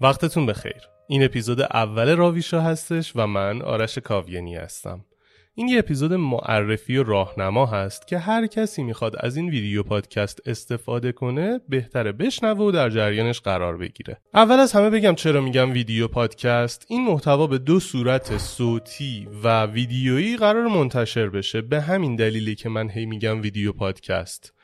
وقتتون بخیر. این اپیزود اول راویشا هستش و من آرش کاویانی هستم. این یه اپیزود معرفی و راهنما هست که هر کسی می‌خواد از این ویدیو پادکست استفاده کنه بهتره بشنوه و در جریانش قرار بگیره. اول از همه بگم چرا میگم ویدیو پادکست این محتوا به دو صورت صوتی و ویدیویی قرار منتشر بشه به همین دلیلی که من هی میگم ویدیو پادکست.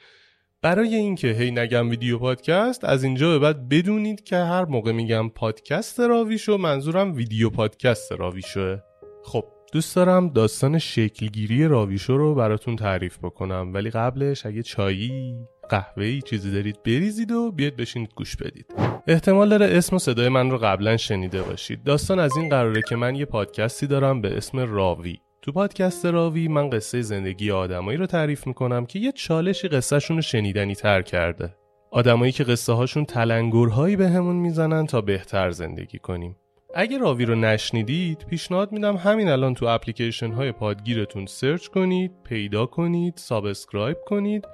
برای اینکه هی نگم ویدیو پادکست از اینجا به بعد بدونید که هر موقع میگم پادکست راویشو منظورم ویدیو پادکست راویشوه. خب دوست دارم داستان شکلگیری راویشو رو براتون تعریف بکنم ولی قبلش اگه چایی قهوه‌ای چیزی دارید بریزید و بیاید بشینید گوش بدید. احتمال داره اسم و صدای من رو قبلا شنیده باشید. داستان از این قراره که من یه پادکستی دارم به اسم راوی. تو پادکست راوی من قصه زندگی آدمایی رو تعریف می‌کنم که یه چالشی قصهشون رو شنیدنی تر کرده. آدمایی که قصه هاشون تلنگرهایی بهمون می‌زنن تا بهتر زندگی کنیم. اگه راوی رو نشنیدید پیشنهاد میدم همین الان تو اپلیکیشن های پادگیرتون search کنید، پیدا کنید، subscribe کنید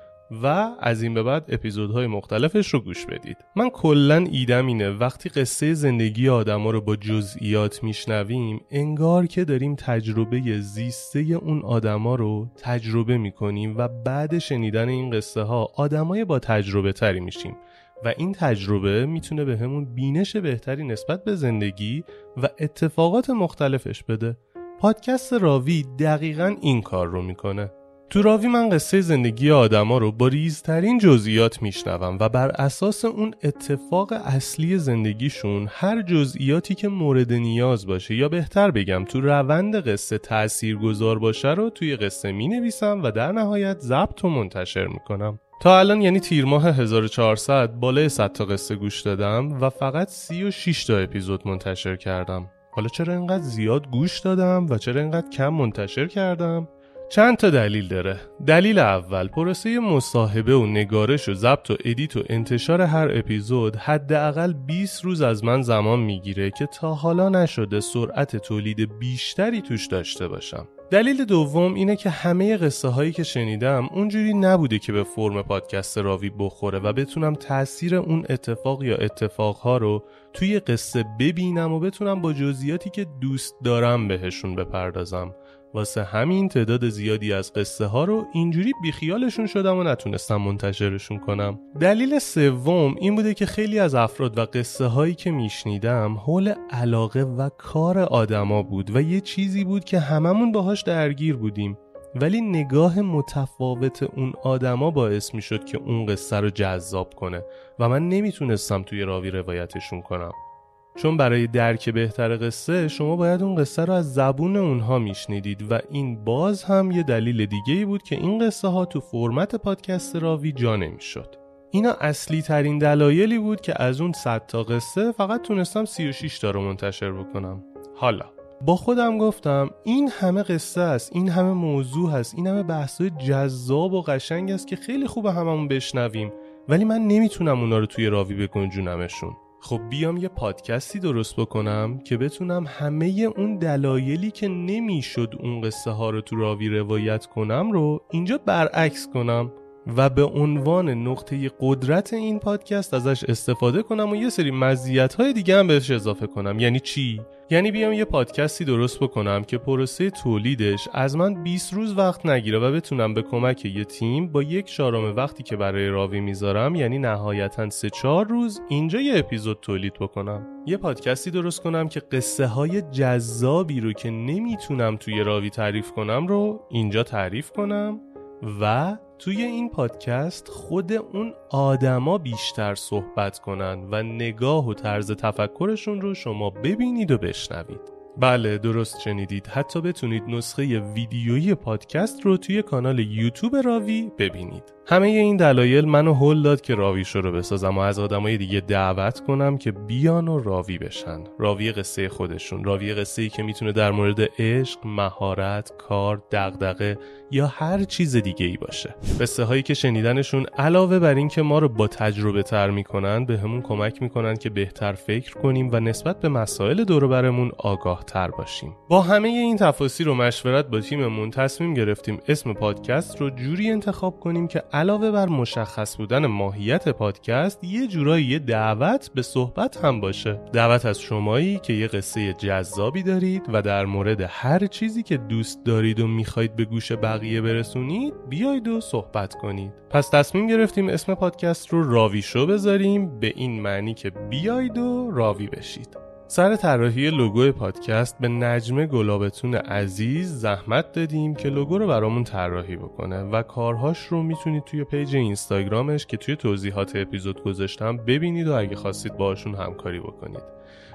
و از این به بعد اپیزودهای مختلفش رو گوش بدید. من کلا ایدم اینه وقتی قصه زندگی آدما رو با جزئیات میشنویم انگار که داریم تجربه زیسته اون آدما رو تجربه می‌کنیم و بعد شنیدن این قصه ها آدمای با تجربه تری میشیم. و این تجربه می‌تونه به همون بینش بهتری نسبت به زندگی و اتفاقات مختلفش بده. پادکست راوی دقیقا این کار رو می‌کنه. تو راوی من قصه زندگی آدما رو با ریزترین جزئیات میشنوم و بر اساس اون اتفاق اصلی زندگیشون هر جزئیاتی که مورد نیاز باشه یا بهتر بگم تو روند قصه تأثیر گذار باشه رو توی قصه می نویسم و در نهایت ضبط و منتشر می‌کنم. تا الان یعنی تیر ماه 1400 بالای 100 تا قصه گوش دادم و فقط 36 تا اپیزود منتشر کردم. حالا چرا اینقدر زیاد گوش دادم و چرا اینقدر کم منتشر کردم؟ چند تا دلیل داره. دلیل اول پروسه مصاحبه و نگارش و ضبط و ادیت و انتشار هر اپیزود حداقل 20 روز از من زمان می‌گیره که تا حالا نشده سرعت تولید بیشتری توش داشته باشم. دلیل دوم اینه که همه قصه هایی که شنیدم اونجوری نبوده که به فرم پادکست راوی بخوره و بتونم تاثیر اون اتفاق یا اتفاقها رو توی قصه ببینم و بتونم با جزئیاتی که دوست دارم بهشون بپردازم. واسه همین تعداد زیادی از قصه ها رو اینجوری بیخیالشون شدم و نتونستم منتشرشون کنم. دلیل سوم این بوده که خیلی از افراد و قصه هایی که میشنیدم حول علاقه و کار آدما بود و یه چیزی بود که هممون باهاش درگیر بودیم. ولی نگاه متفاوت اون آدما باعث می شد که اون قصه رو جذاب کنه و من نمی‌تونستم توی راوی روایتشون کنم. چون برای درک بهتر قصه شما باید اون قصه رو از زبون اونها میشنیدید و این باز هم یه دلیل دیگه ای بود که این قصه ها تو فرمت پادکست راوی جا نمی‌شد. اینا اصلی ترین دلایلی بود که از اون 100 تا قصه فقط تونستم 36 تا رو منتشر بکنم. حالا با خودم گفتم این همه قصه است این همه موضوع هست این همه بحثای جذاب و قشنگ است که خیلی خوب هممون بشنویم ولی من نمی‌تونم اونا رو توی راوی بگنجونمشون خب بیام یه پادکستی درست بکنم که بتونم همه اون دلایلی که نمی‌شد اون قصه ها رو تو راوی روایت کنم رو اینجا برعکس کنم. و به عنوان نقطه قدرت این پادکست ازش استفاده کنم و یه سری مزیت های دیگه هم بهش اضافه کنم. یعنی چی؟ یعنی بیام یه پادکستی درست بکنم که پروسه تولیدش از من 20 روز وقت نگیره و بتونم به کمک یه تیم با یک چهارم وقتی که برای راوی می‌ذارم یعنی نهایتا 3 4 روز اینجا یه اپیزود تولید بکنم. یه پادکستی درست کنم که قصه های جذابی رو که نمی‌تونم توی راوی تعریف کنم رو اینجا تعریف کنم و توی این پادکست خود اون آدما بیشتر صحبت کنن و نگاه و طرز تفکرشون رو شما ببینید و بشنوید. بله درست شنیدید. حتی بتونید نسخه ویدیویی پادکست رو توی کانال یوتیوب راوی ببینید. همه این دلایل منو هل داد که راویشو رو بسازم و از آدمای دیگه دعوت کنم که بیان و راوی بشن. راوی قصه خودشون راوی قصه ای که می‌تونه در مورد عشق مهارت کار دغدغه یا هر چیز دیگه ای باشه. قصه هایی که شنیدنشون علاوه بر این که ما رو با تجربه تر می‌کنن به همون کمک می‌کنن که بهتر فکر کنیم و نسبت به مسائل دور برمون آگاه تر باشیم. با همه این تفاصیل و مشورت با تیممون تصمیم گرفتیم اسم پادکست رو جوری انتخاب کنیم که علاوه بر مشخص بودن ماهیت پادکست یه جورایی دعوت به صحبت هم باشه. دعوت از شمایی که یه قصه جذابی دارید و در مورد هر چیزی که دوست دارید و می‌خواید به گوش بقیه برسونید بیاید و صحبت کنید. پس تصمیم گرفتیم اسم پادکست رو راوی شو بذاریم به این معنی که بیاید و راوی بشید. سر طراحی لوگو پادکست به نجمه گلابتون عزیز زحمت دادیم که لوگو رو برامون طراحی بکنه و کارهاش رو می‌تونید توی page اینستاگرامش که توی توضیحات اپیزود گذاشتم ببینید و اگه خواستید باشون همکاری بکنید.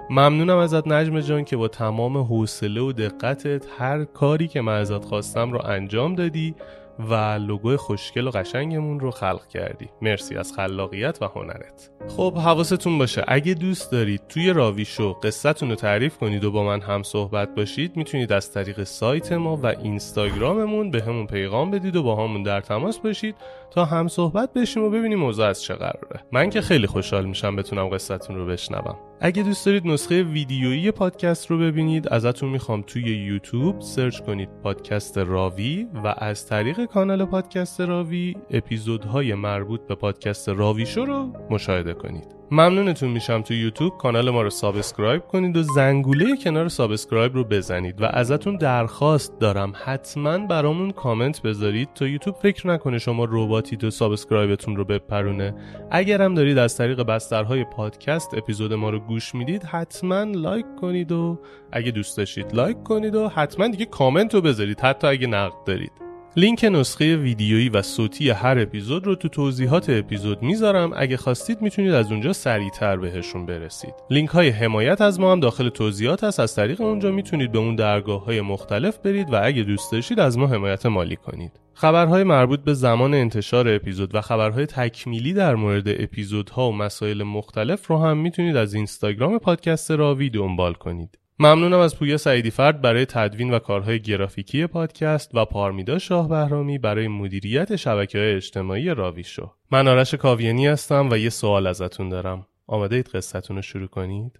ممنونم ازت نجمه جان که با تمام حوصله و دقتت هر کاری که من ازت خواستم رو انجام دادی. و لوگو خوشگل و قشنگمون رو خلق کردی. مرسی از خلاقیت و هنرت. خب حواستون باشه اگه دوست دارید توی راوی شو قصتون رو تعریف کنید و با من هم صحبت باشید می‌تونید از طریق سایت ما و اینستاگراممون بهمون پیغام بدید و باهامون در تماس باشید تا هم صحبت بشیم و ببینیم موضوع از چه قراره. من که خیلی خوشحال میشم بتونم قصتون رو بشنوم. اگه دوست دارید نسخه ویدیویی پادکست رو ببینید ازتون می‌خوام توی یوتیوب search کنید پادکست راوی و از طریق کانال پادکست راوی اپیزودهای مربوط به پادکست راوی شو رو مشاهده کنید. ممنونتون میشم تو یوتیوب. کانال ما رو subscribe کنید و زنگوله کنار subscribe رو بزنید و ازتون درخواست دارم. حتما برامون کامنت بذارید. تا یوتیوب فکر نکنه شما رباتید و subscribe تون رو بپرونه. اگرم دارید از طریق بسترهای پادکست اپیزود ما رو گوش می‌دید حتما like کنید و اگه دوست داشتید like کنید و حتما دیگه کامنت رو بذارید حتی اگه نقد دارید. لینک نسخه ویدیویی و صوتی هر اپیزود رو تو توضیحات اپیزود می‌ذارم. اگه خواستید می‌تونید از اونجا سریعتر بهشون برسید. لینک های حمایت از ما هم داخل توضیحات هست. از طریق اونجا می‌تونید به اون درگاه های مختلف برید و اگه دوست داشتید از ما حمایت مالی کنید. خبرهای مربوط به زمان انتشار اپیزود و خبرهای تکمیلی در مورد اپیزودها و مسائل مختلف رو هم می‌تونید از اینستاگرام پادکست راوی دنبال کنید. ممنونم از پویا سعیدی فرد برای تدوین و کارهای گرافیکی پادکست و پارمیدا شاه بهرامی برای مدیریت شبکه های اجتماعی راوی شو. من آرش کاویانی هستم و یه سوال ازتون دارم. آماده اید قصتون رو شروع کنید؟